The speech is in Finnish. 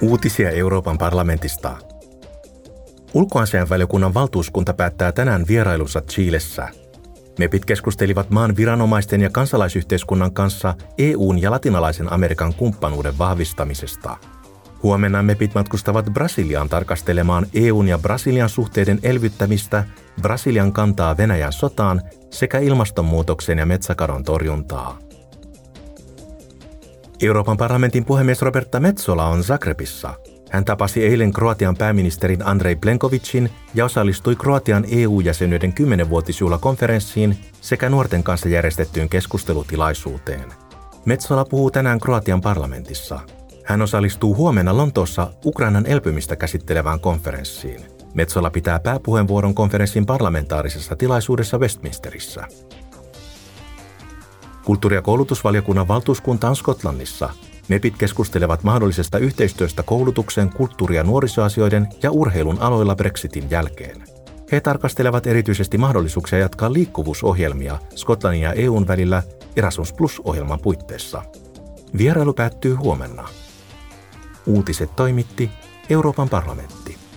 Uutisia Euroopan parlamentista. Ulkoasiainvaliokunnan valtuuskunta päättää tänään vierailussa Chilessä. MEPit keskustelivat maan viranomaisten ja kansalaisyhteiskunnan kanssa EUn ja latinalaisen Amerikan kumppanuuden vahvistamisesta. Huomenna MEPit matkustavat Brasiliaan tarkastelemaan EUn ja Brasilian suhteiden elvyttämistä, Brasilian kantaa Venäjän sotaan sekä ilmastonmuutoksen ja metsäkadon torjuntaa. Euroopan parlamentin puhemies Roberta Metsola on Zagrebissa. Hän tapasi eilen Kroatian pääministerin Andrei Plenkovicin ja osallistui Kroatian EU-jäsenyyden 10-vuotisjuhlakonferenssiin sekä nuorten kanssa järjestettyyn keskustelutilaisuuteen. Metsola puhuu tänään Kroatian parlamentissa. Hän osallistuu huomenna Lontoossa Ukrainan elpymistä käsittelevään konferenssiin. Metsola pitää pääpuheenvuoron konferenssin parlamentaarisessa tilaisuudessa Westminsterissä. Kulttuuri- ja koulutusvaliokunnan valtuuskunta on Skotlannissa. MEPit keskustelevat mahdollisesta yhteistyöstä koulutuksen, kulttuuri- ja nuorisoasioiden ja urheilun aloilla Brexitin jälkeen. He tarkastelevat erityisesti mahdollisuuksia jatkaa liikkuvuusohjelmia Skotlannin ja EUn välillä Erasmus Plus-ohjelman puitteissa. Vierailu päättyy huomenna. Uutiset toimitti Euroopan parlamentti.